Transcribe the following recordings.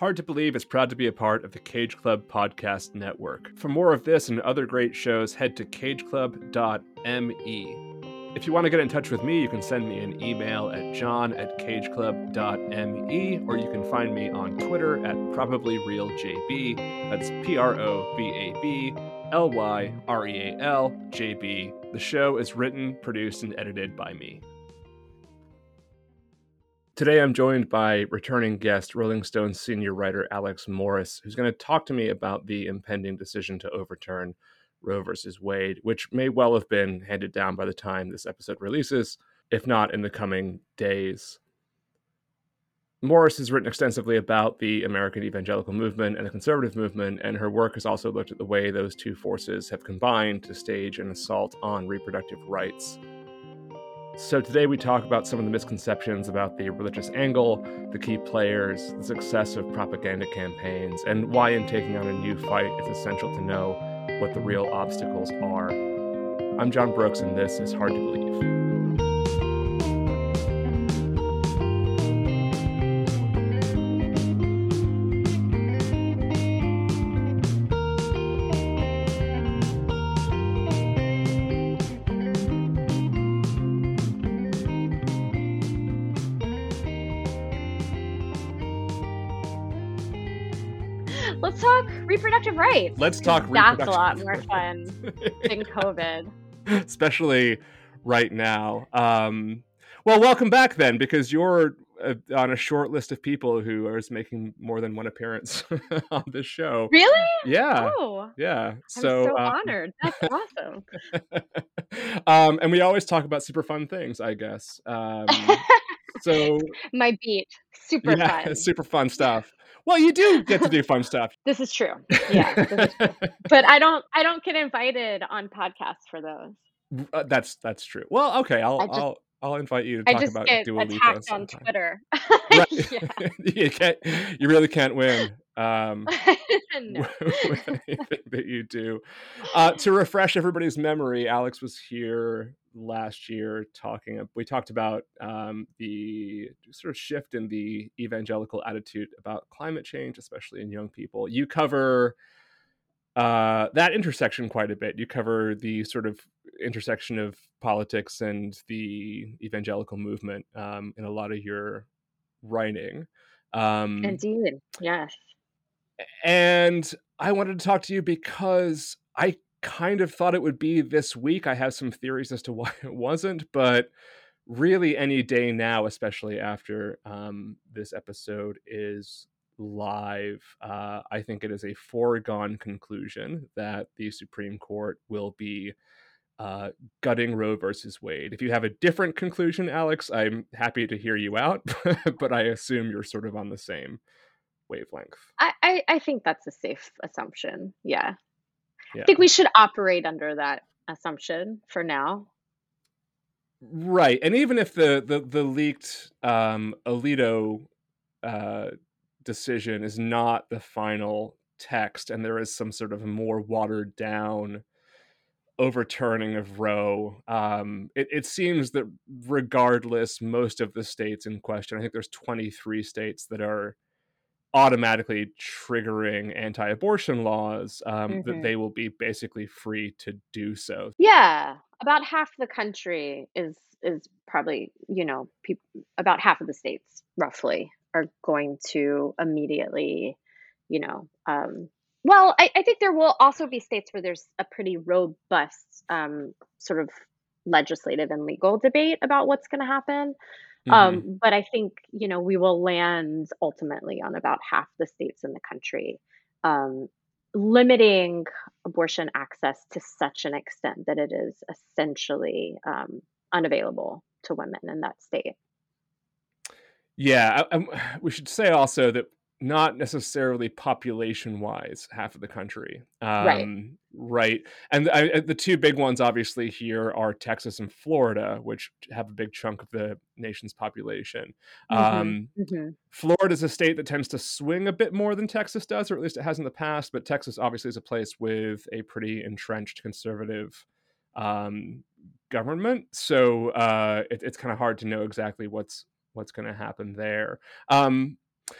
Hard to Believe is proud to be a part of the Cage Club Podcast Network. For more of this and other great shows, head to cageclub.me. If you want to get in touch with me, you can send me an email at john at cageclub.me, or you can find me on Twitter at probablyrealjb. That's P R O B A B L Y R E A L J B. The show is written, produced, and edited by me. Today, I'm joined by returning guest, Rolling Stone senior writer Alex Morris, who's going to talk to me about the impending decision to overturn Roe versus Wade, which may well have been handed down by the time this episode releases, if not in the coming days. Morris has written extensively about the American evangelical movement and the conservative movement, and her work has also looked at the way those two forces have combined to stage an assault on reproductive rights. So today we talk about some of the misconceptions about the religious angle, the key players, the success of propaganda campaigns, and why in taking on a new fight it's essential to know what the real obstacles are. I'm John Brooks, and this is Hard to Believe. Reproductive rights. Let's talk That's a lot more fun than COVID. Especially right now. Um, well, welcome back then, because you're uh, on a short list of people who are making more than one appearance on this show. Really? Yeah. Oh, yeah. So, so um, honored. That's awesome. um, and we always talk about super fun things, I guess. Um, so my beat, super yeah, fun, super fun stuff. Well, you do get to do fun stuff. This is true. Yeah, is true. but I don't. I don't get invited on podcasts for those. Uh, that's that's true. Well, okay, I'll just, I'll I'll invite you to talk about Dua attacked on Twitter. you can't. You really can't win. Um, no. with anything that you do. Uh, to refresh everybody's memory, Alex was here last year talking. We talked about um, the sort of shift in the evangelical attitude about climate change, especially in young people. You cover uh, that intersection quite a bit. You cover the sort of intersection of politics and the evangelical movement um, in a lot of your writing. Um, Indeed, yes. And I wanted to talk to you because I kind of thought it would be this week. I have some theories as to why it wasn't, but really any day now, especially after um, this episode is live, uh, I think it is a foregone conclusion that the Supreme Court will be uh, gutting Roe versus Wade. If you have a different conclusion, Alex, I'm happy to hear you out, but I assume you're sort of on the same wavelength. I, I, I think that's a safe assumption. Yeah. Yeah. I think we should operate under that assumption for now. Right. And even if the the, the leaked um, Alito uh, decision is not the final text and there is some sort of more watered down overturning of Roe, um, it, it, seems that regardless, most of the states in question, I think there's 23 states that are automatically triggering anti-abortion laws um, mm-hmm. that they will be basically free to do so yeah about half the country is is probably you know pe- about half of the states roughly are going to immediately you know um, well I, I, think there will also be states where there's a pretty robust um, sort of legislative and legal debate about what's going to happen Mm-hmm. Um, but I think, you know, we will land ultimately on about half the states in the country, um, limiting abortion access to such an extent that it is essentially um, unavailable to women in that state. Yeah, I, I, we should say also that not necessarily population wise half of the country um, right? Right and I, the two big ones obviously here are texas and florida which have a big chunk of the nation's population. Mm-hmm. Um, mm-hmm. florida is a state that tends to swing a bit more than texas does or at least it has in the past but texas obviously is a place with a pretty entrenched conservative um, government. So uh, it, it's kind of hard to know exactly what's what's going to happen there. Um,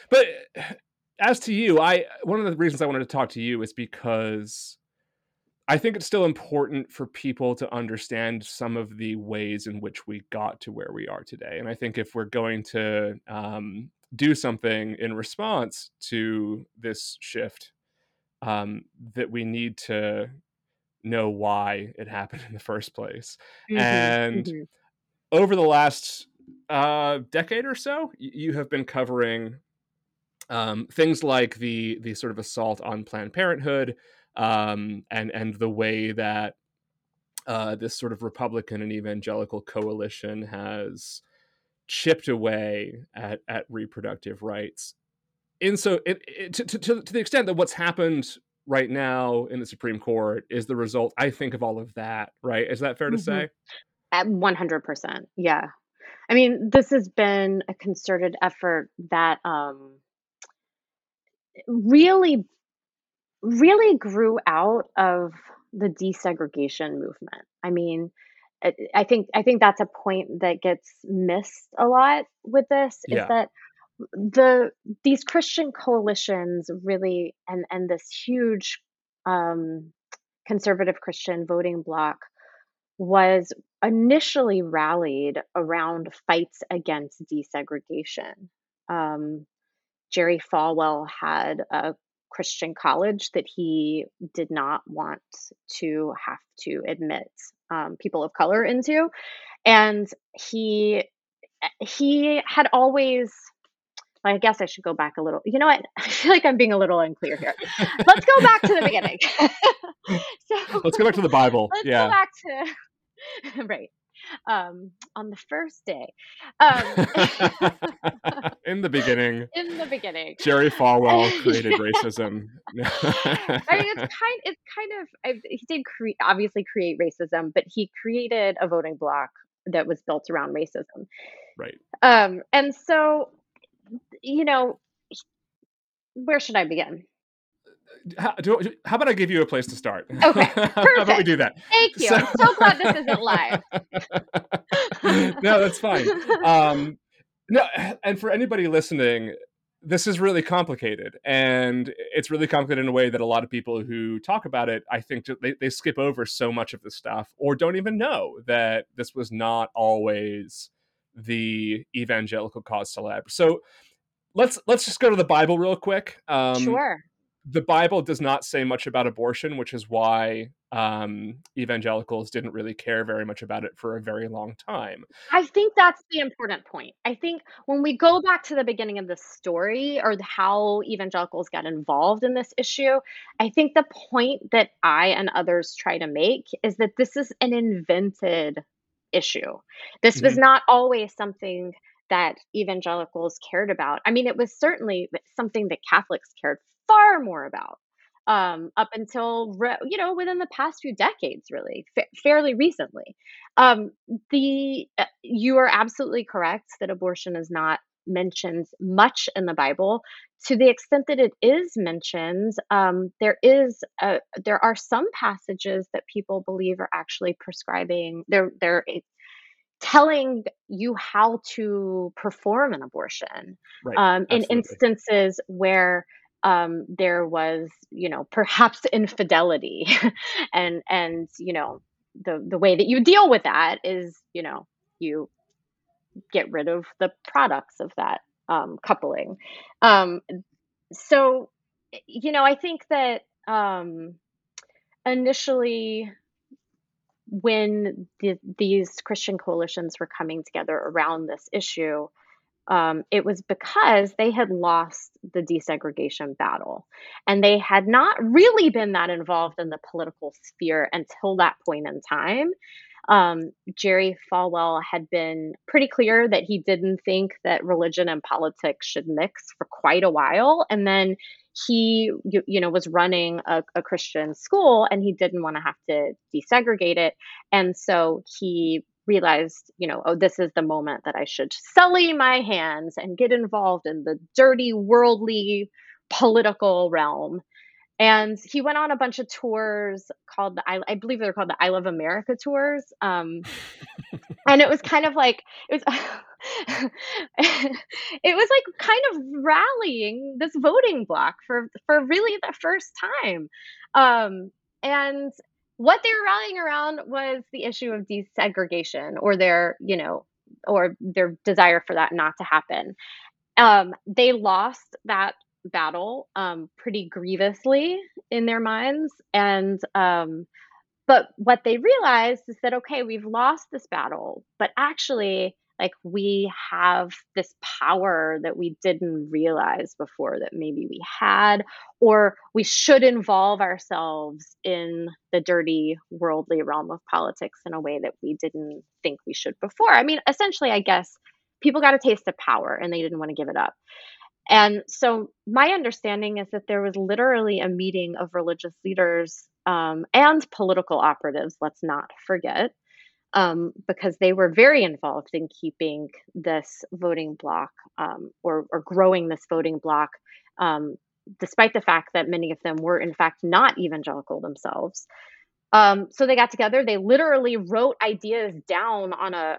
but as to you, I one of the reasons I wanted to talk to you is because I think it's still important for people to understand some of the ways in which we got to where we are today. And I think if we're going to um, do something in response to this shift, um, that we need to know why it happened in the first place. Mm-hmm, and mm-hmm. over the last uh, decade or so, you have been covering um, things like the the sort of assault on Planned Parenthood, um, and and the way that uh, this sort of Republican and evangelical coalition has chipped away at at reproductive rights. And so, it, it, to, to, to the extent that what's happened right now in the Supreme Court is the result, I think, of all of that. Right? Is that fair to mm-hmm. say? At one hundred percent, yeah. I mean, this has been a concerted effort that um, really, really grew out of the desegregation movement. I mean, I think I think that's a point that gets missed a lot with this is that the these Christian coalitions really and and this huge um, conservative Christian voting bloc was initially rallied around fights against desegregation. Um, Jerry Falwell had a Christian college that he did not want to have to admit um, people of color into, and he he had always. I guess I should go back a little. You know what? I feel like I'm being a little unclear here. Let's go back to the beginning. so let's go back to the Bible. Let's yeah. go back to right um, on the first day. Um, in the beginning. In the beginning. Jerry Falwell created racism. I mean, it's kind. It's kind of. He did create, obviously create racism, but he created a voting bloc that was built around racism. Right. Um, and so, you know, where should I begin? How, do, how, about I give you a place to start? Okay, perfect. how about we do that? Thank you. So... I'm so glad this isn't live. no, that's fine. Um, no, and for anybody listening, this is really complicated, and it's really complicated in a way that a lot of people who talk about it, I think, they, they skip over so much of the stuff, or don't even know that this was not always the evangelical cause célèbre. So let's let's just go to the Bible real quick. Um, sure the Bible does not say much about abortion, which is why um, evangelicals didn't really care very much about it for a very long time. I think that's the important point. I think when we go back to the beginning of the story or how evangelicals got involved in this issue, I think the point that I and others try to make is that this is an invented issue. This mm-hmm. was not always something that evangelicals cared about. I mean, it was certainly something that Catholics cared far more about um, up until you know within the past few decades, really fa- fairly recently. Um, the uh, you are absolutely correct that abortion is not mentioned much in the Bible. To the extent that it is mentioned, um, there is a, there are some passages that people believe are actually prescribing. They're they're telling you how to perform an abortion right. um, in instances where um, there was, you know, perhaps infidelity, and and you know the the way that you deal with that is, you know, you get rid of the products of that um, coupling. Um, so, you know, I think that um, initially when the, these Christian coalitions were coming together around this issue, um, it was because they had lost the desegregation battle. And they had not really been that involved in the political sphere until that point in time. Um, Jerry Falwell had been pretty clear that he didn't think that religion and politics should mix for quite a while. And then he, you, you know, was running a, a Christian school and he didn't want to have to desegregate it. And so he realized, you know, oh, this is the moment that I should sully my hands and get involved in the dirty, worldly, political realm. and he went on a bunch of tours called the I, I believe they're called the I Love America tours. Um, and it was kind of like it was it was like kind of rallying this voting bloc for for really the first time. Um, and what they were rallying around was the issue of desegregation or their, you know, or their desire for that not to happen. Um, they lost that battle um, pretty grievously in their minds. And, um, but what they realized is that, okay, we've lost this battle, but actually, like we have this power that we didn't realize before that maybe we had, or we should involve ourselves in the dirty worldly realm of politics in a way that we didn't think we should before. I mean, essentially, I guess people got a taste of power and they didn't want to give it up. And so, my understanding is that there was literally a meeting of religious leaders um, and political operatives, let's not forget, um, because they were very involved in keeping this voting bloc um, or, or, growing this voting bloc, um, despite the fact that many of them were, in fact, not evangelical themselves. Um, so they got together. They literally wrote ideas down on a.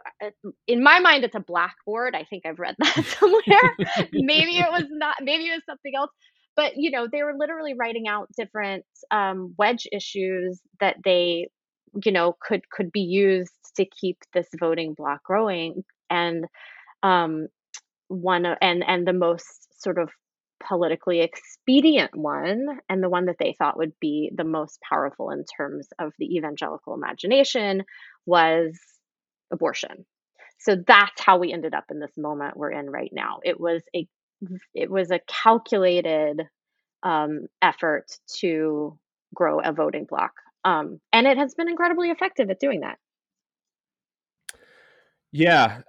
In my mind, it's a blackboard. I think I've read that somewhere. maybe it was not. Maybe it was something else. But you know, they were literally writing out different um, wedge issues that they, you know, could could be used to keep this voting bloc growing. And um, one and and the most sort of politically expedient one and the one that they thought would be the most powerful in terms of the evangelical imagination was abortion. So that's how we ended up in this moment we're in right now. It was a it was a calculated um, effort to grow a voting bloc, um, and it has been incredibly effective at doing that. Yeah,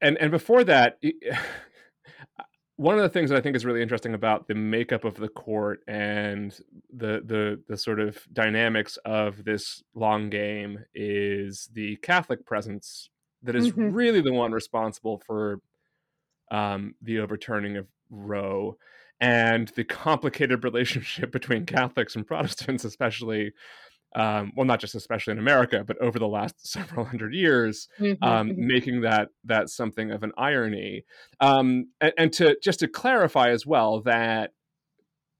and and before that, one of the things that I think is really interesting about the makeup of the court and the the the sort of dynamics of this long game is the Catholic presence that is mm-hmm. really the one responsible for um, the overturning of Roe and the complicated relationship between Catholics and Protestants, especially um, well, not just especially in America, but over the last several hundred years, mm-hmm. um, mm-hmm. making that that something of an irony. Um, and, and to just to clarify as well that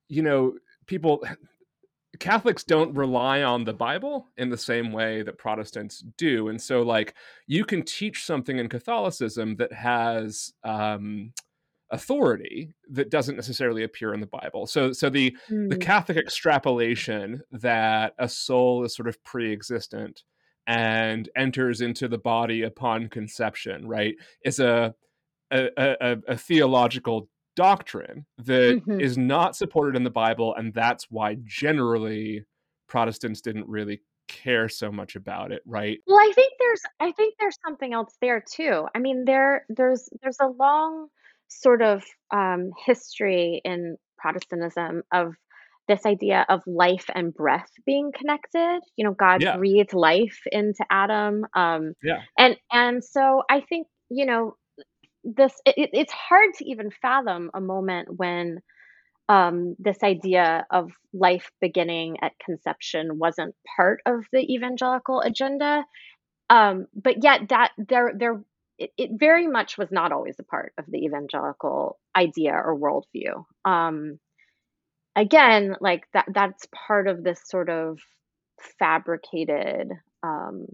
you know people Catholics don't rely on the Bible in the same way that Protestants do, and so like you can teach something in Catholicism that has um, authority that doesn't necessarily appear in the Bible. So so the mm. the Catholic extrapolation that a soul is sort of pre-existent and enters into the body upon conception, right, is a a, a, a theological doctrine that mm-hmm. is not supported in the Bible, and that's why generally Protestants didn't really care so much about it, right? Well, I think there's I think there's something else there too. I mean, there there's there's a long sort of um, history in Protestantism of this idea of life and breath being connected. You know, God yeah. breathed life into Adam. Um, yeah. And and so I think you know this. It, it's hard to even fathom a moment when um, this idea of life beginning at conception wasn't part of the evangelical agenda. Um, but yet that there there it, it very much was not always a part of the evangelical idea or worldview. Um, again, like that that's part of this sort of fabricated um,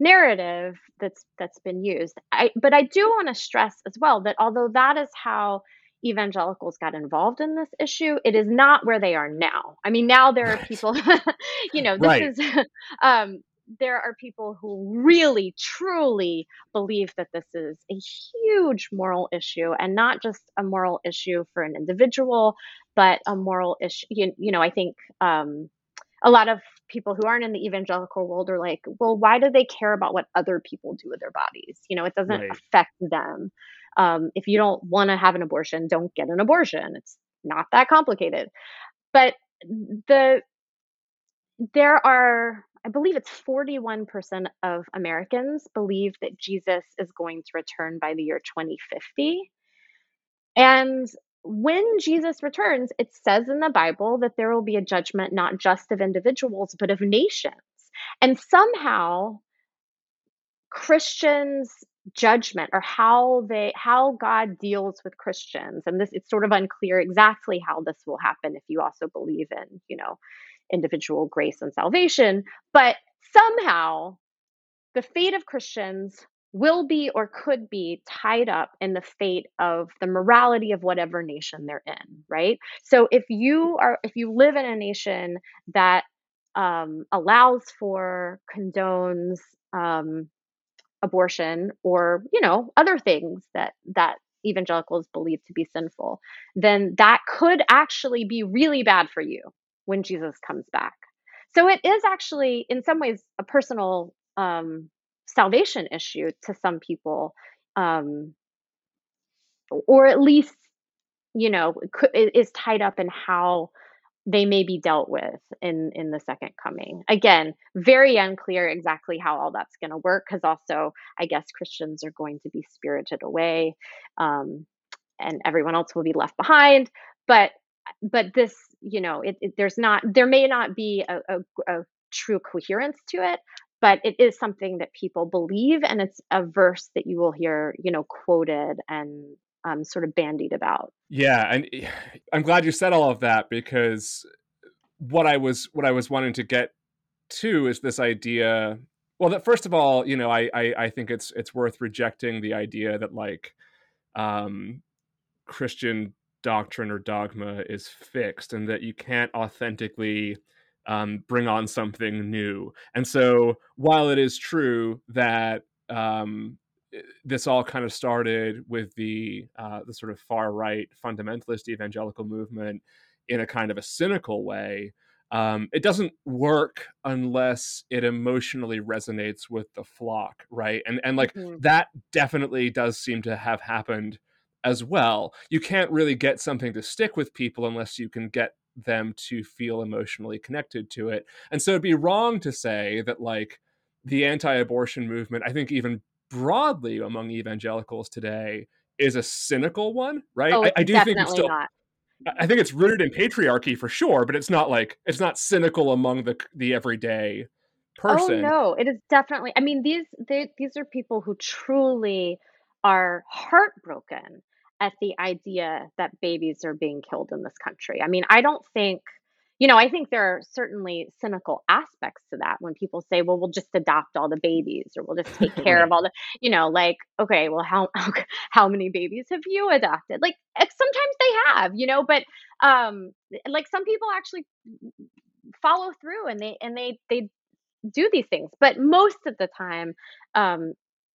narrative that's that's been used. I, but I do want to stress as well that although that is how evangelicals got involved in this issue, it is not where they are now. I mean, now there are people, you know, this right. is um, there are people who really truly believe that this is a huge moral issue and not just a moral issue for an individual but a moral issue you, you know i think um, a lot of people who aren't in the evangelical world are like well why do they care about what other people do with their bodies? You know it doesn't right. affect them. Um, if you don't want to have an abortion don't get an abortion. It's not that complicated. But the there are I believe it's 41% of Americans believe that Jesus is going to return by the year 2050. And when Jesus returns, it says in the Bible that there will be a judgment not just of individuals, but of nations. And somehow, Christians' judgment or how they how God deals with Christians, and this it's sort of unclear exactly how this will happen if you also believe in, you know, individual grace and salvation, but somehow the fate of Christians will be or could be tied up in the fate of the morality of whatever nation they're in, right? So if you are if you live in a nation that um, allows for condones um, abortion or you know other things that that evangelicals believe to be sinful, then that could actually be really bad for you when Jesus comes back. So it is actually in some ways a personal um, salvation issue to some people um, or at least you know is tied up in how they may be dealt with in in the second coming again very unclear exactly how all that's going to work because also i guess christians are going to be spirited away um, and everyone else will be left behind but but this you know it, it there's not there may not be a, a, a true coherence to it but it is something that people believe and it's a verse that you will hear you know quoted and um, sort of bandied about. Yeah and eh, i'm glad you said all of that because what i was what i was wanting to get to is this idea well that first of all you know i i, I think it's it's worth rejecting the idea that like um christian doctrine or dogma is fixed and that you can't authentically um, bring on something new. And so, while it is true that um, this all kind of started with the uh, the sort of far right fundamentalist evangelical movement in a kind of a cynical way, um, it doesn't work unless it emotionally resonates with the flock, right? And and like mm-hmm. that definitely does seem to have happened as well. You can't really get something to stick with people unless you can get them to feel emotionally connected to it. And so it'd be wrong to say that like the anti-abortion movement, I think even broadly among evangelicals today is a cynical one, right? Oh, I, I, do think it's still not. I think it's rooted in patriarchy for sure, but it's not like it's not cynical among the the everyday oh, person. Oh no, it is definitely. I mean, these they, these are people who truly are heartbroken at the idea that babies are being killed in this country. I mean, I don't think, you know, I think there are certainly cynical aspects to that when people say, well, we'll just adopt all the babies or we'll just take care of all the, you know, like, okay, well, how, how many babies have you adopted? Like, eh, sometimes they have, you know, but, um, like some people actually follow through and they, and they, they do these things, but most of the time, um,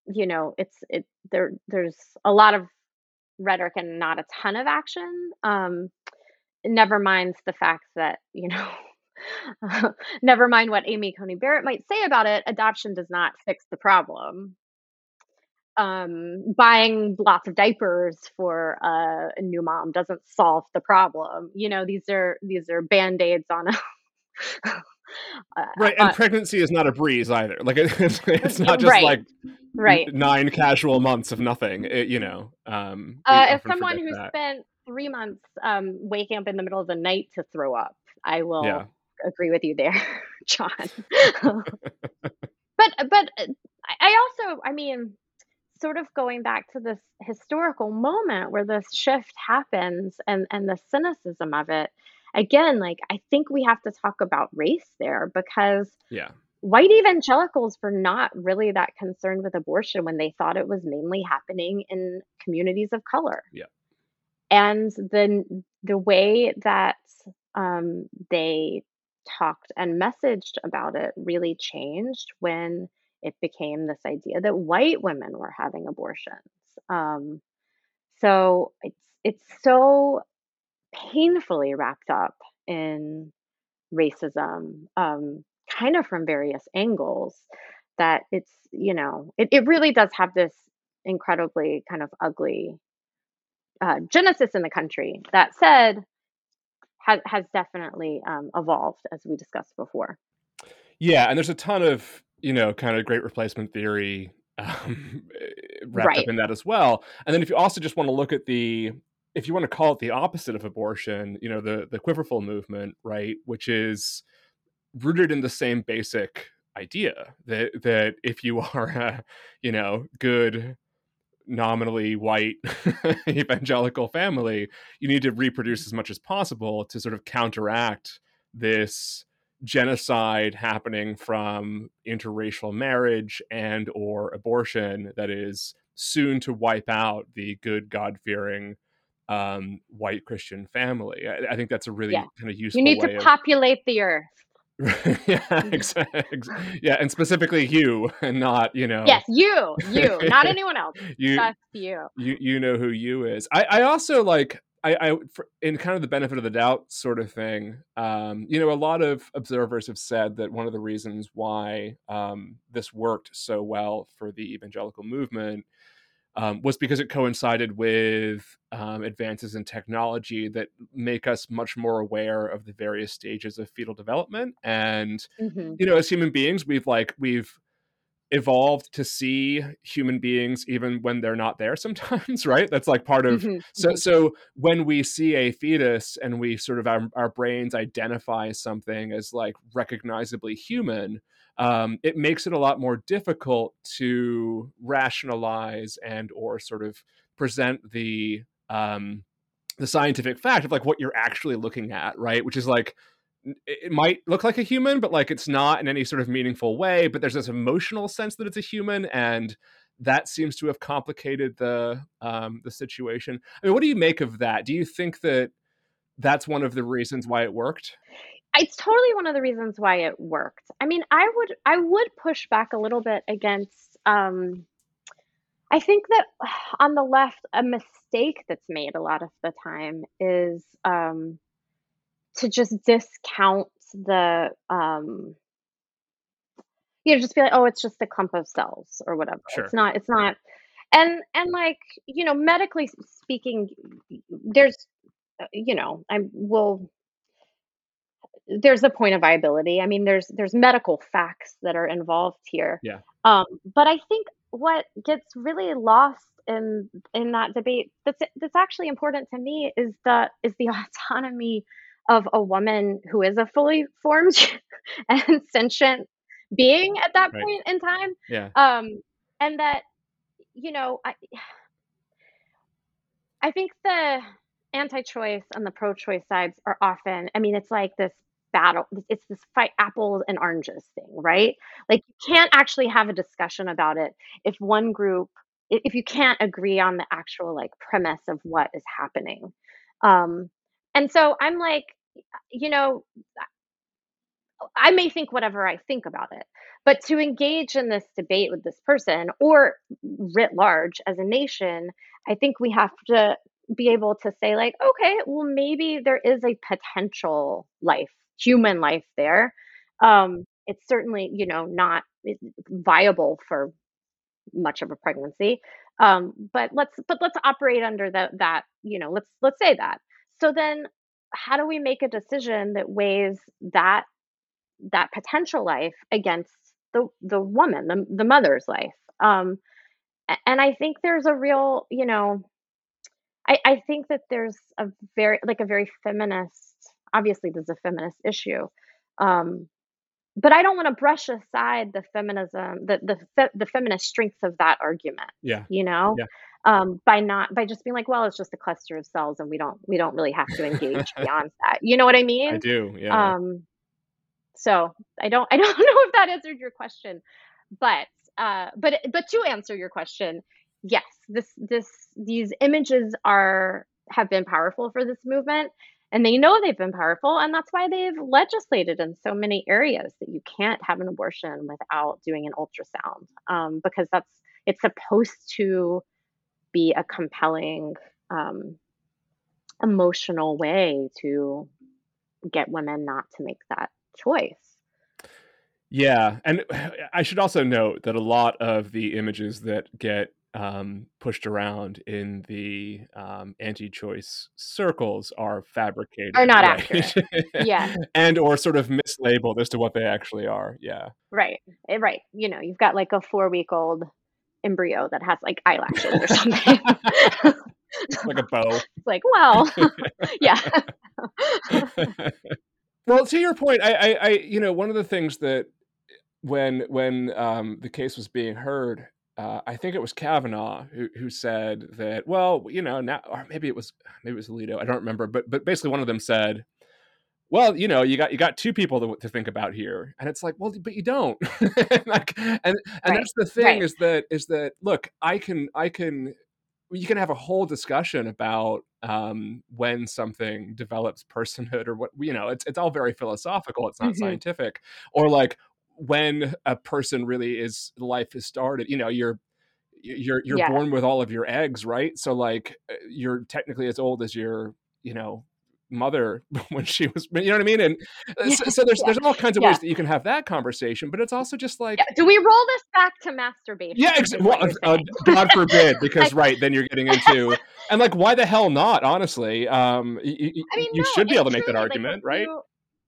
you know, it's, it, there, there's a lot of rhetoric and not a ton of action. Um, never mind the fact that, you know, never mind what Amy Coney Barrett might say about it, adoption does not fix the problem. Um, buying lots of diapers for uh, a new mom doesn't solve the problem. You know, these are these are band aids on a right, and uh, pregnancy is not a breeze either. Like it's, it's not just right. like right nine casual months of nothing. It, you know, um, uh, as someone who that. spent three months um, waking up in the middle of the night to throw up, I will yeah. agree with you there, John. but but uh, I also, I mean, sort of going back to this historical moment where this shift happens and and the cynicism of it again, like I think we have to talk about race there because yeah. White evangelicals were not really that concerned with abortion when they thought it was mainly happening in communities of color. Yeah. And the the way that um, they talked and messaged about it really changed when it became this idea that white women were having abortions. Um, so it's it's so painfully wrapped up in racism, um, kind of from various angles, that it's, you know, it, it really does have this incredibly kind of ugly uh, genesis in the country. That said, has, has definitely um, evolved, as we discussed before. Yeah, and there's a ton of, you know, kind of great replacement theory um, wrapped right. up in that as well. And then if you also just want to look at the if you want to call it the opposite of abortion, you know, the the quiverful movement, right, which is rooted in the same basic idea that that if you are a, you know, good nominally white evangelical family, you need to reproduce as much as possible to sort of counteract this genocide happening from interracial marriage and or abortion that is soon to wipe out the good god-fearing um, white christian family I, I, think that's a really yeah. kind of useful you need to of... populate the earth yeah, exactly. Yeah, and specifically you, and not you know. Yes, you, you, not anyone else. you, Just you. You, you know who you is. I, I also like. I, I in kind of the benefit of the doubt sort of thing. Um, you know, a lot of observers have said that one of the reasons why um, this worked so well for the evangelical movement um, was because it coincided with um, advances in technology that make us much more aware of the various stages of fetal development. And mm-hmm. you know, as human beings, we've like we've evolved to see human beings even when they're not there sometimes right that's like part of mm-hmm. so mm-hmm. so when we see a fetus and we sort of our, our brains identify something as like recognizably human um, it makes it a lot more difficult to rationalize and or sort of present the um, the scientific fact of like what you're actually looking at, right? Which is like it might look like a human, but like it's not in any sort of meaningful way. But there's this emotional sense that it's a human, and that seems to have complicated the um, the situation. I mean, what do you make of that? Do you think that that's one of the reasons why it worked? It's totally one of the reasons why it worked. I mean, I would I would push back a little bit against um I think that on the left a mistake that's made a lot of the time is um to just discount the um you know just be like oh it's just a clump of cells or whatever. Sure. It's not it's not and and like you know medically speaking there's uh, you know I will there's a point of viability. I mean, there's there's medical facts that are involved here. Yeah. Um, but I think what gets really lost in in that debate that's that's actually important to me is the is the autonomy of a woman who is a fully formed and sentient being at that right. point in time. Yeah. Um, and that you know, I I think the anti-choice and the pro-choice sides are often i mean it's like this battle it's this fight apples and oranges thing right? Like you can't actually have a discussion about it if one group if you can't agree on the actual like premise of what is happening. Um and so i'm like you know i may think whatever i think about it but to engage in this debate with this person or writ large as a nation i think we have to be able to say like okay well maybe there is a potential life human life there. Um, it's certainly, you know, not viable for much of a pregnancy. Um, but let's but let's operate under the, that, you know, let's let's say that. So then how do we make a decision that weighs that that potential life against the the woman, the the mother's life? Um, and I think there's a real, you know, I, I think that there's a very like a very feminist obviously this is a feminist issue um, but I don't want to brush aside the feminism, the the fe- the feminist strength of that argument. Yeah, you know, yeah. Um, by not by just being like, well, it's just a cluster of cells, and we don't we don't really have to engage beyond that. You know what I mean? I do. Yeah. Um, so I don't I don't know if that answered your question, but uh, but but to answer your question, yes, this this these images are have been powerful for this movement and they know they've been powerful and that's why they've legislated in so many areas that you can't have an abortion without doing an ultrasound um, because that's it's supposed to be a compelling um, emotional way to get women not to make that choice. Yeah and i should also note that a lot of the images that get um, pushed around in the um, anti-choice circles are fabricated are not right? accurate yeah and or sort of mislabeled as to what they actually are yeah right eh, right you know you've got like a four week old embryo that has like eyelashes or something like a bow. It's like, well, yeah. well, to your point, I, I, I, you know, one of the things that when when um, the case was being heard, uh, I think it was Kavanaugh who, who said that. Well, you know, now or maybe it was maybe it was Alito. I don't remember, but but basically one of them said, well, you know, you got you got two people to, to think about here, and it's like, well, but you don't. like, and and right. that's the thing right. is that is that look, I can I can you can have a whole discussion about um, when something develops personhood or what you know it's it's all very philosophical it's not mm-hmm. scientific or like when a person really is life is started you know you're you're you're yeah. born with all of your eggs right so like uh, you're technically as old as your you know mother when she was you know what i mean and uh, so, so, there's yeah. there's all kinds of yeah. ways that you can have that conversation but it's also just like yeah. do we roll this back to masturbation yeah ex- well, uh, god forbid because like, right then you're getting into and like why the hell not honestly um y- I mean, you no, should be able to make that argument like, right you,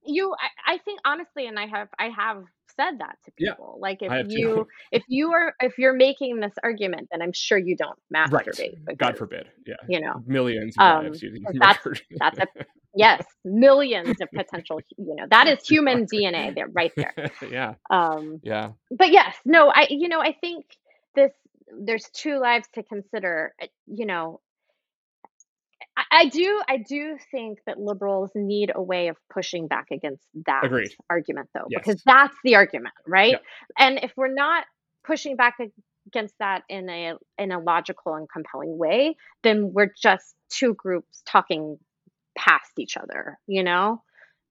you I, I think honestly and i have i have said that to people. Yeah, like if you too. if you are if you're making this argument, then I'm sure you don't masturbate. Right. Because, God forbid. Yeah. You know, millions of um, lives. That's that's a yes, millions of potential. You know, that is human DNA. There, right there. yeah. Um. Yeah. But yes, no. I you know I think this there's two lives to consider. Uh, you know, I, do I do think that liberals need a way of pushing back against that Agreed. argument though yes. because that's the argument right and if we're not pushing back against that in a in a logical and compelling way then we're just two groups talking past each other you know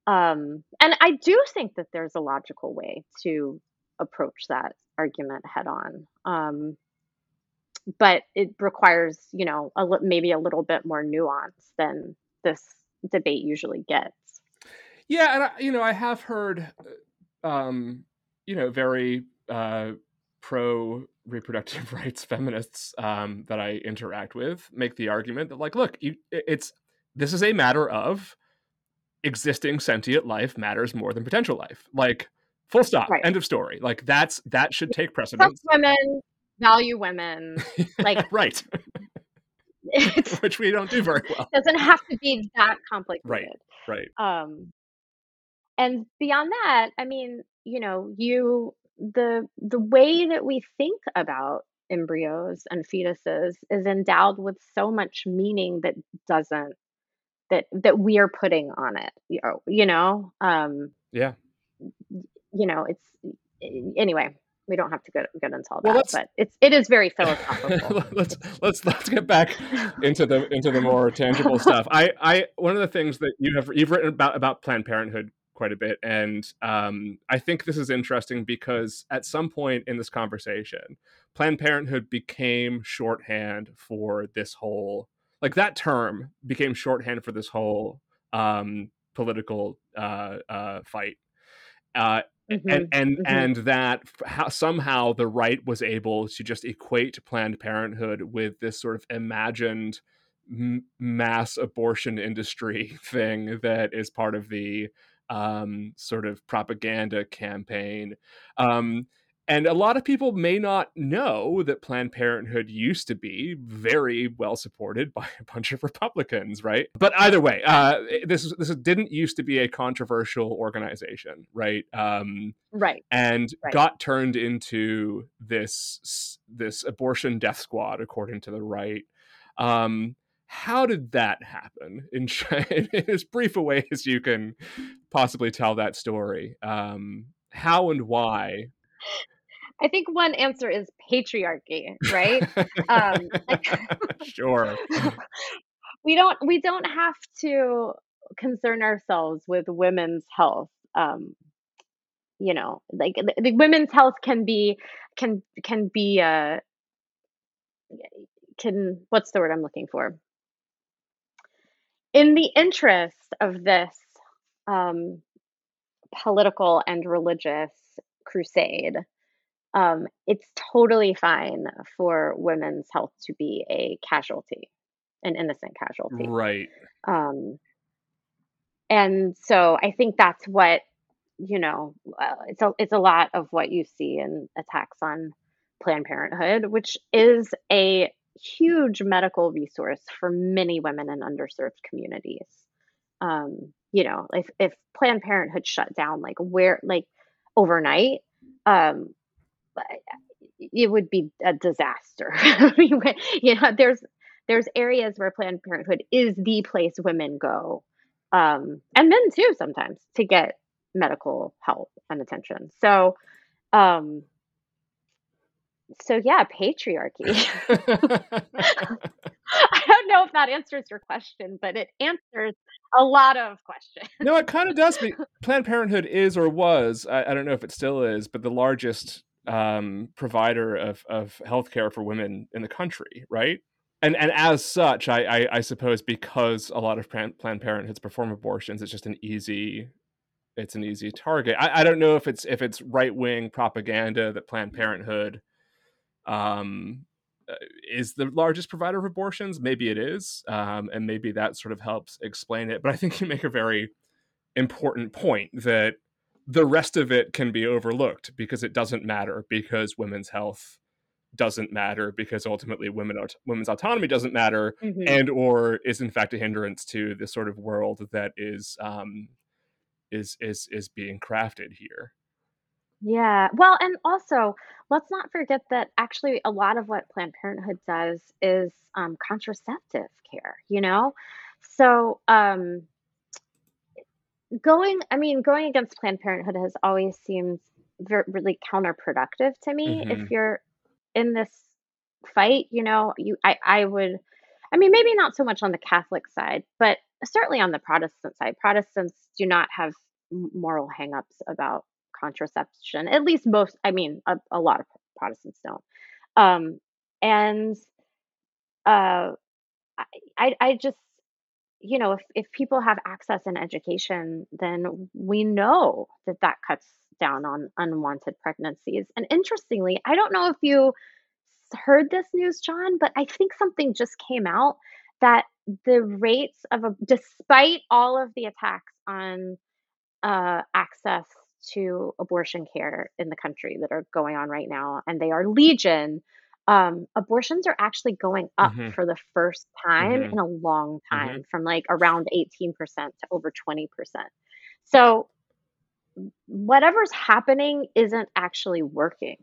um and I do think that there's a logical way to approach that argument head on um but it requires you know a maybe a little bit more nuance than this debate usually gets. Yeah and I, you know i have heard uh, um you know very uh pro reproductive rights feminists um that i interact with make the argument that like look you it's this is a matter of existing sentient life matters more than potential life. Like full stop right. end of story. Like that's that should take precedence. women value women. Like right. Which we don't do very well. Doesn't have to be that complicated. Right. Right. Um and beyond that, I mean, you know, you the the way that we think about embryos and fetuses is endowed with so much meaning that doesn't that that we are putting on it you know um yeah you know it's anyway we don't have to get, get into all well, that, but it's it is very philosophical. let's let's let's get back into the into the more tangible stuff. I I one of the things that you have you've written about about Planned Parenthood quite a bit, and um, I think this is interesting because at some point in this conversation, Planned Parenthood became shorthand for this whole like that term became shorthand for this whole um, political uh, uh, fight. Uh, Mm-hmm, and and mm-hmm. and that how, somehow the right was able to just equate Planned Parenthood with this sort of imagined m- mass abortion industry thing that is part of the um, sort of propaganda campaign. Um, and a lot of people may not know that Planned Parenthood used to be very well supported by a bunch of Republicans, right? But either way, uh, this this didn't used to be a controversial organization, right? Um, right. And right. got turned into this this abortion death squad, according to the right. Um, how did that happen in, in as brief a way as you can possibly tell that story? Um, how and why I think one answer is patriarchy, right? um, like, sure. we don't we don't have to concern ourselves with women's health. Um, you know, like the, the, women's health can be can can be uh can what's the word I'm looking for? In the interest of this um, political and religious crusade, um, it's totally fine for women's health to be a casualty, an innocent casualty. Right. Um, and so I think that's what you know. Uh, it's a it's a lot of what you see in attacks on Planned Parenthood, which is a huge medical resource for many women in underserved communities. Um, you know, if if Planned Parenthood shut down, like where, like overnight, um, it would be a disaster. you know, there's there's areas where Planned Parenthood is the place women go, um, and men too sometimes to get medical help and attention. So, um, so yeah, patriarchy. I don't know if that answers your question, but it answers a lot of questions. no, it kind of does. Planned Parenthood is or was, I, I, don't know if it still is, but the largest um, provider of, of healthcare for women in the country, right? And and as such, I, I, I suppose because a lot of Planned Parenthoods perform abortions, it's just an easy it's an easy target. I, I don't know if it's if it's right wing propaganda that Planned Parenthood um, is the largest provider of abortions. Maybe it is, um, and maybe that sort of helps explain it. But I think you make a very important point that the rest of it can be overlooked because it doesn't matter because women's health doesn't matter because ultimately women women's autonomy doesn't matter mm-hmm. and or is in fact a hindrance to the sort of world that is um, is is is being crafted here yeah. Well, and also, let's not forget that actually a lot of what Planned Parenthood does is um, contraceptive care, you know? So, um, going, I mean, going against Planned Parenthood has always seemed very, really counterproductive to me. Mm-hmm. If you're in this fight, you know, you, I, I would, I mean, maybe not so much on the Catholic side, but certainly on the Protestant side. Protestants do not have moral hangups about contraception. At least most, I mean, a, a lot of Protestants don't. Um, and uh, I, I just, you know, if, if people have access and education, then we know that that cuts down on unwanted pregnancies. And interestingly, I don't know if you heard this news, John, but I think something just came out that the rates of, a, despite all of the attacks on uh, access to abortion care in the country that are going on right now, and they are legion. Um, abortions are actually going up mm-hmm. for the first time mm-hmm. in a long time, mm-hmm. from like around 18% to over 20%. So, whatever's happening isn't actually working.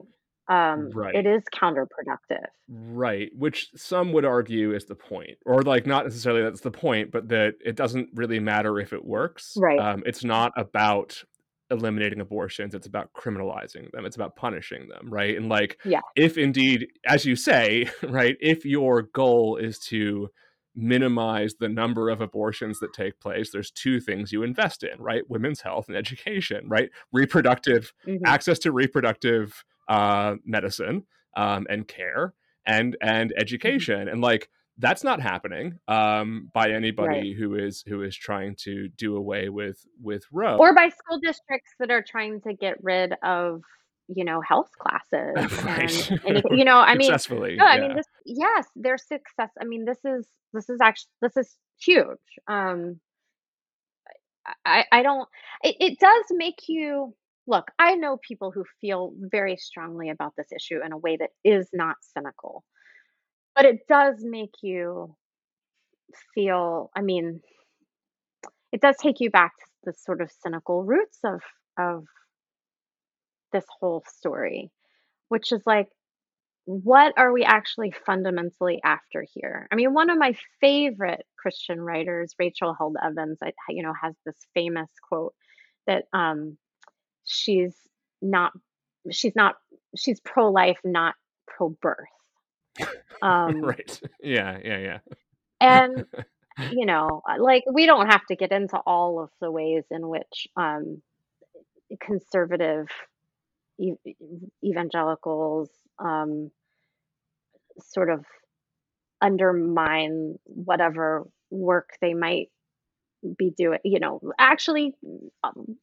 Um, right. It is counterproductive. Right. Which some would argue is the point, or like not necessarily that's the point, but that it doesn't really matter if it works. Right. Um, it's not about eliminating abortions it's about criminalizing them it's about punishing them right? And like yeah. if indeed as you say right if your goal is to minimize the number of abortions that take place there's two things you invest in right? Women's health and education right? Reproductive mm-hmm. access to reproductive uh, medicine um, and care and and mm-hmm. education. And like that's not happening um, by anybody right. who is who is trying to do away with with Roe or by school districts that are trying to get rid of you know health classes right. and, and you know I mean successfully no, I mean this yes their success I mean this is this is actually this is huge um I I don't it, it does make you look I know people who feel very strongly about this issue in a way that is not cynical but it does make you feel, I mean, it does take you back to the sort of cynical roots of of this whole story, which is like what are we actually fundamentally after here? I mean, one of my favorite Christian writers, Rachel Held Evans, I, you know, has this famous quote that um, she's not, she's not, she's pro life, not pro birth. Um, right. Yeah. Yeah. Yeah. and you know, uh, like we don't have to get into all of the ways in which um, conservative e- evangelicals um, sort of undermine whatever work they might be doing. You know, actually, um,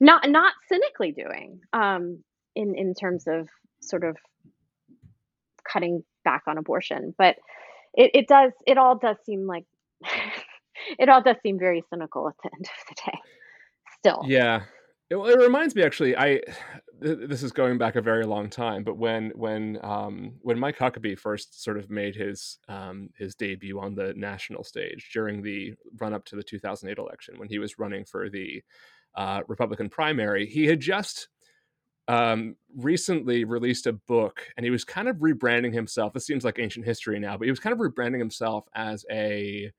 not not cynically doing um, in in terms of sort of cutting back on abortion. But it, it does, it all does seem like, it all does seem very cynical at the end of the day. Still. Yeah. It, it reminds me actually, I, th- this is going back a very long time, but when when um, when Mike Huckabee first sort of made his um, his debut on the national stage during the run up to the 2008 election, when he was running for the uh, Republican primary, he had just um, recently released a book, and he was kind of rebranding himself. This seems like ancient history now, but he was kind of rebranding himself as a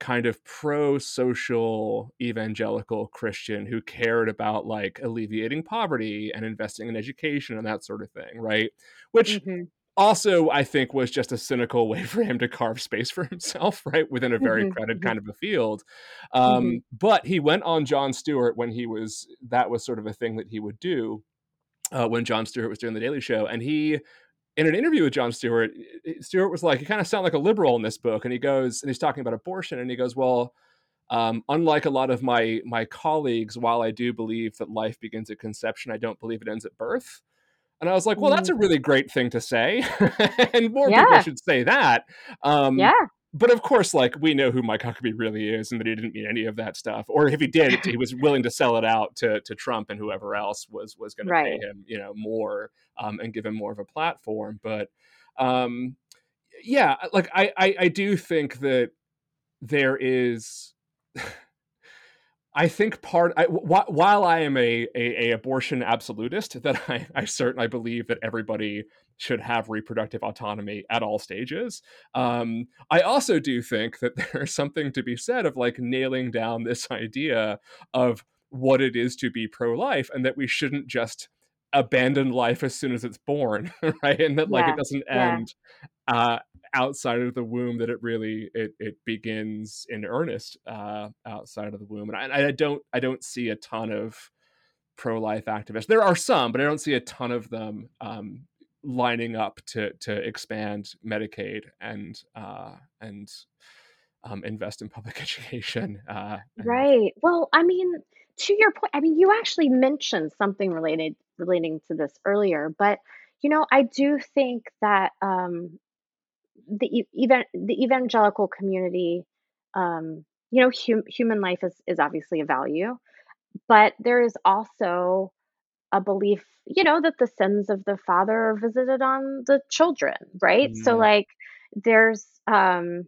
kind of pro-social evangelical Christian who cared about like alleviating poverty and investing in education and that sort of thing, right? Which Mhm. also I think was just a cynical way for him to carve space for himself, right, within a very Mhm. crowded Mhm. kind of a field. Um, but he went on Jon Stewart when he was that was sort of a thing that he would do uh, when Jon Stewart was doing the Daily Show, and he in an interview with Jon Stewart, Stewart was like, "You kind of sound like a liberal in this book," and he goes, and he's talking about abortion, and he goes, "Well." Um, unlike a lot of my my colleagues, while I do believe that life begins at conception, I don't believe it ends at birth. And I was like, well, that's Mm. a really great thing to say, and more people should say that. Um, Yeah. But of course, like we know who Mike Huckabee really is, and that he didn't mean any of that stuff. Or if he did, he was willing to sell it out to to Trump and whoever else was was going to pay him, you know, more um, and give him more of a platform. But um, yeah, like I, I I do think that there is. I think part I, while I am a, a, a abortion absolutist, that I, I certainly believe that everybody should have reproductive autonomy at all stages. Um, I also do think that there's something to be said of like nailing down this idea of what it is to be pro-life, and that we shouldn't just abandon life as soon as it's born, right? And that like it doesn't Yeah. end uh, outside of the womb that it really it, it begins in earnest uh, outside of the womb and I, I don't i don't see a ton of pro-life activists there are some but i don't see a ton of them um, lining up to to expand medicaid and uh, and um, invest in public education uh, and Right. Well, I mean, to your point, I mean, you actually mentioned something related relating to this earlier, but you know, I do think that um, the even the evangelical community, um, you know, hum, human life is is obviously a value, but there is also a belief, you know, that the sins of the father are visited on the children, right? So Mm, like, there's um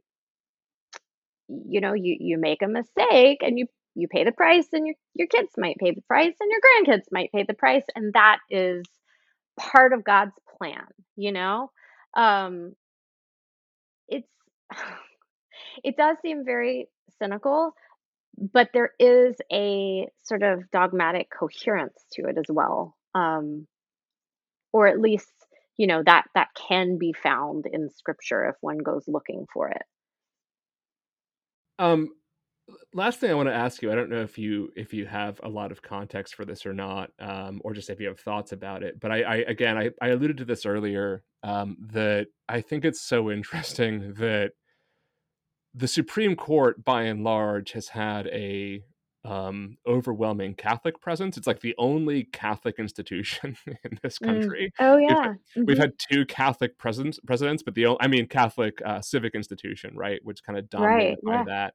you know, you you make a mistake and you you pay the price and your your kids might pay the price and your grandkids might pay the price and that is part of God's plan, you know? Um it does seem very cynical, but there is a sort of dogmatic coherence to it as well. Um or at least, you know, that that can be found in scripture if one goes looking for it. um last thing I want to ask you, I don't know if you if you have a lot of context for this or not, um, or just if you have thoughts about it. But I, I again, I, I alluded to this earlier um, that I think it's so interesting that the Supreme Court, by and large, has had a um, overwhelming Catholic presence. It's like the only Catholic institution in this Mm. country. Oh We've yeah. we've Mhm. had two Catholic presidents, presidents, but the only, I mean Catholic uh, civic institution, right, which kind of Right. dominated by that.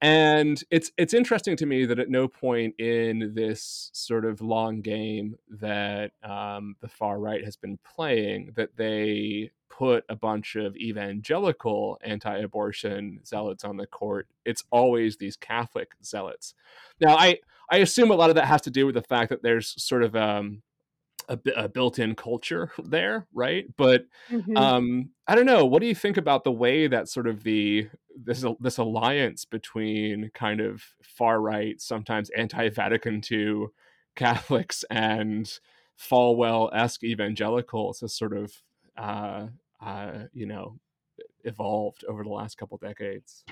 And it's it's interesting to me that at no point in this sort of long game that um, the far right has been playing that they put a bunch of evangelical anti-abortion zealots on the court. It's always these Catholic zealots. Now, I I assume a lot of that has to do with the fact that there's sort of um, a, a built-in culture there, right? But Mhm. um, I don't know. What do you think about the way that sort of the this this alliance between kind of far right, sometimes anti-Vatican II Catholics and Falwell-esque evangelicals has sort of uh, uh, you know evolved over the last couple decades?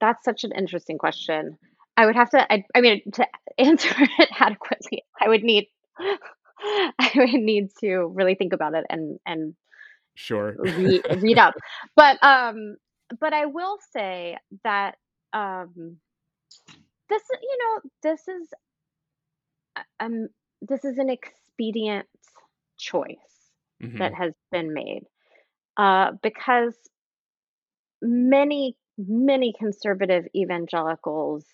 That's such an interesting question. I would have to I I mean, to answer it adequately, I would need I would need to really think about it and and Sure. read read up. But, um but I will say that, um, this is you know, this is, uh, um this is an expedient choice hmm that has been made, uh, because many, many conservative evangelicals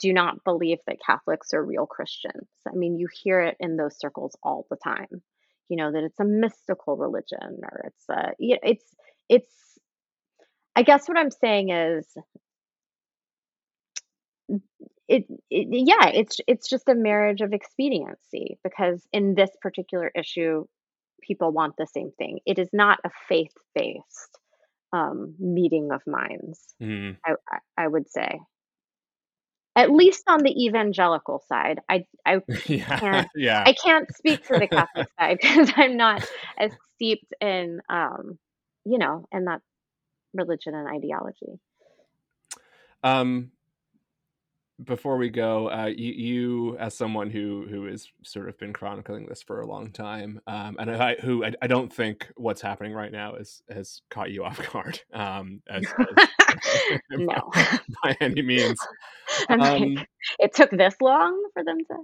do not believe that Catholics are real Christians. I mean, you hear it in those circles all the time. You know that it's a mystical religion, or it's a you know, it's it's. I guess what I'm saying is it, it yeah it's it's just a marriage of expediency because in this particular issue people want the same thing it is not a faith-based um, meeting of minds Mm. I, I i would say at least on the evangelical side i i Yeah, can't yeah. i can't speak for the catholic side because i'm not as steeped in um you know in that religion and ideology Um, before we go, uh, you, you, as someone who who has sort of been chronicling this for a long time, um, and I, who I, I don't think what's happening right now is has caught you off guard, um, as, as no by, by any means. Um, like it took this long for them to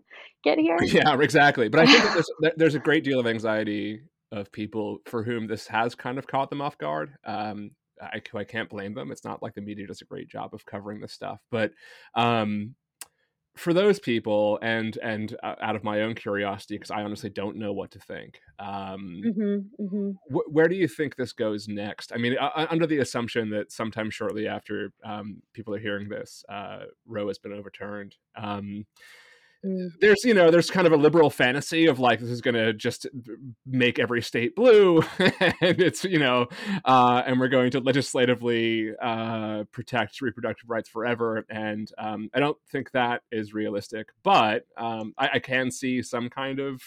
get here yeah, exactly. But I think that there's there's a great deal of anxiety of people for whom this has kind of caught them off guard. Um, I, I can't blame them. It's not like the media does a great job of covering this stuff, but um, for those people, and and uh, out of my own curiosity, because I honestly don't know what to think. Um, hmm hmm wh- where do you think this goes next? I mean, uh, under the assumption that sometime shortly after um, people are hearing this, uh, Roe has been overturned. Um. There's you know there's kind of a liberal fantasy of like this is going to just make every state blue and it's you know uh, and we're going to legislatively uh, protect reproductive rights forever and um, i don't think that is realistic but um, I, I can see some kind of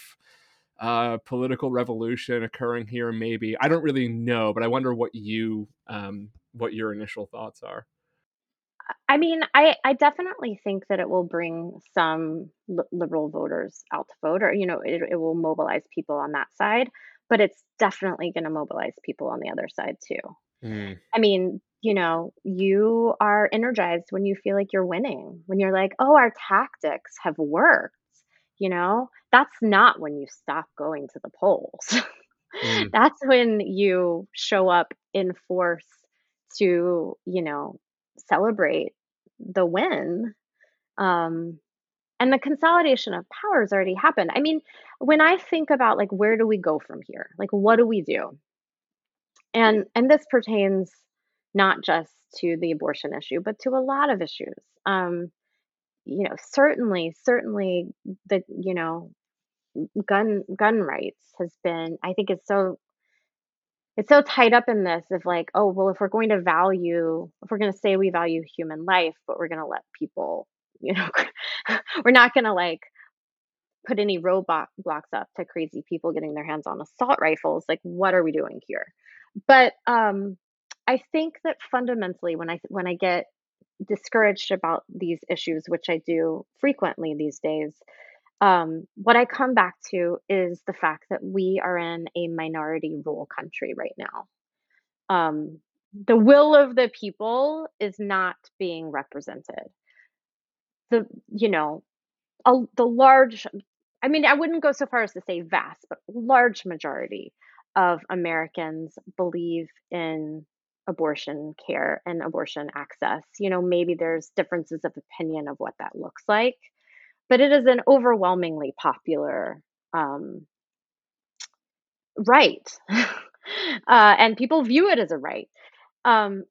uh, political revolution occurring here maybe. I don't really know but i wonder what you um, what your initial thoughts are I mean, I I definitely think that it will bring some li- liberal voters out to vote, or you know, it, it will mobilize people on that side. But it's definitely going to mobilize people on the other side too. Mm, I mean, you know, you are energized when you feel like you're winning, when you're like, oh, our tactics have worked. You know, that's not when you stop going to the polls. mm, That's when you show up in force to, you know, celebrate the win. Um, and the consolidation of power has already happened. I mean, when I think about like where do we go from here? Like what do we do? And and this pertains not just to the abortion issue, but to a lot of issues. Um, you know, certainly, certainly the, you know, gun gun rights has been I think it's so it's so tied up in this of like, oh, well, if we're going to value, if we're going to say we value human life, but we're going to let people, you know, we're not going to like put any roadblock blocks up to crazy people getting their hands on assault rifles. Like, what are we doing here? But um, I think that fundamentally, when I when I get discouraged about these issues, which I do frequently these days, um, what I come back to is the fact that we are in a minority rule country right now. Um, the will of the people is not being represented. The, you know, a, the large, I mean, I wouldn't go so far as to say vast, but large majority of Americans believe in abortion care and abortion access. You know, maybe there's differences of opinion of what that looks like but it is an overwhelmingly popular um, right, uh, and people view it as a right. Um,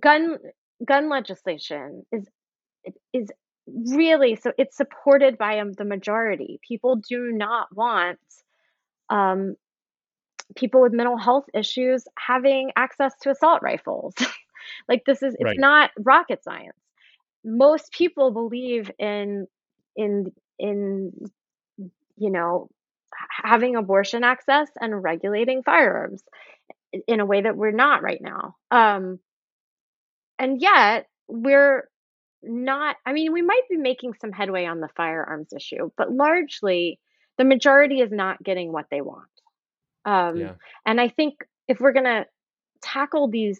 gun gun legislation is is really so it's supported by um, the majority. People do not want um, people with mental health issues having access to assault rifles. like this is it's right not rocket science. Most people believe in in in you know, having abortion access and regulating firearms in a way that we're not right now. Um, and yet we're not, I mean, we might be making some headway on the firearms issue, but largely the majority is not getting what they want. Um, yeah and I think if we're going to tackle these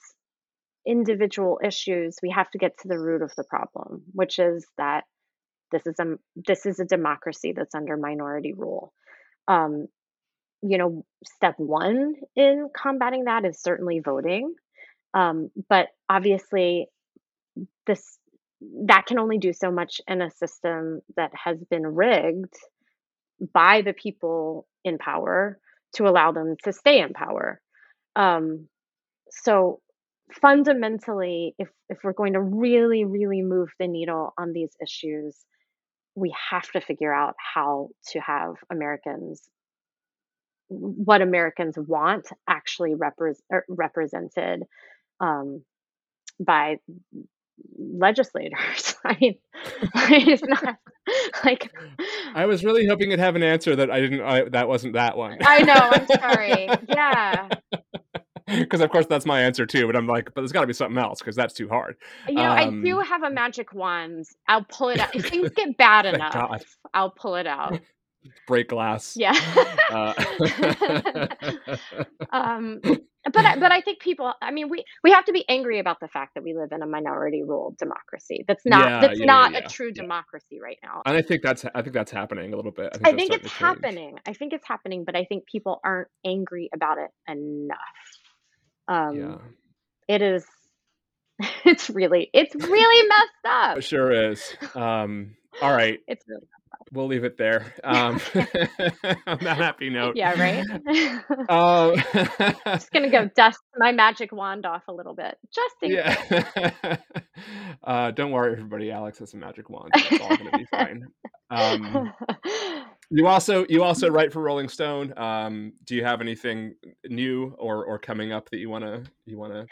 individual issues, we have to get to the root of the problem, which is that this is a this is a democracy that's under minority rule. Um, you know, step one in combating that is certainly voting. Um, but obviously, this that can only do so much in a system that has been rigged by the people in power to allow them to stay in power. Um, so fundamentally, if if we're going to really, really move the needle on these issues, we have to figure out how to have Americans what Americans want actually repre- er, represented um, by legislators. I mean, it's not like I was really hoping you'd have an answer that I didn't. I, that wasn't that one. I know. I'm sorry. Yeah. Because of course that's my answer too, but I'm like, but there's got to be something else because that's too hard. You know, um, I do have a magic wand. I'll pull it out if things get bad enough. God. I'll pull it out. Break glass. Yeah. Uh. um, but I, but I think people. I mean, we we have to be angry about the fact that we live in a minority ruled democracy. That's not yeah, that's yeah, not yeah, a true democracy right now. And I think that's I think that's happening a little bit. I think, I think it's happening. I think it's happening, but I think people aren't angry about it enough. Um, yeah. It is. It's really it's really messed up. It sure is. Um, all right. It's really we'll leave it there. Um, on that happy note. Yeah, right. um, just gonna go dust my magic wand off a little bit, just in yeah. uh, don't worry, everybody. Alex has a magic wand. So it's all gonna be fine. Um, you also you also write for Rolling Stone. Um, do you have anything new or or coming up that you wanna you wanna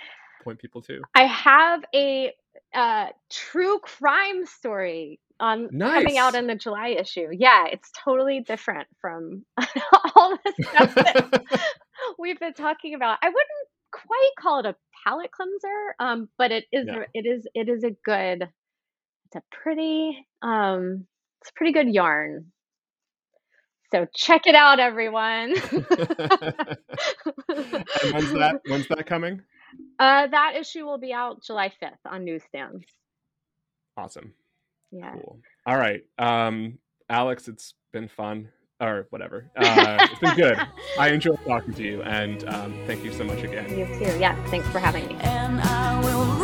point people to? I have a uh, true crime story on nice. coming out in the July issue. Yeah, it's totally different from all the stuff that we've been talking about. I wouldn't quite call it a palate cleanser, um, but it is it is it is a good it's a pretty um it's a pretty good yarn. So check it out, everyone. when's that when's that coming? Uh, that issue will be out July 5th on newsstands. Awesome. Yeah. Cool. All right. Um, Alex, it's been fun or whatever. Uh, it's been good. I enjoyed talking to you, and um, thank you so much again. You too. Yeah. Thanks for having me.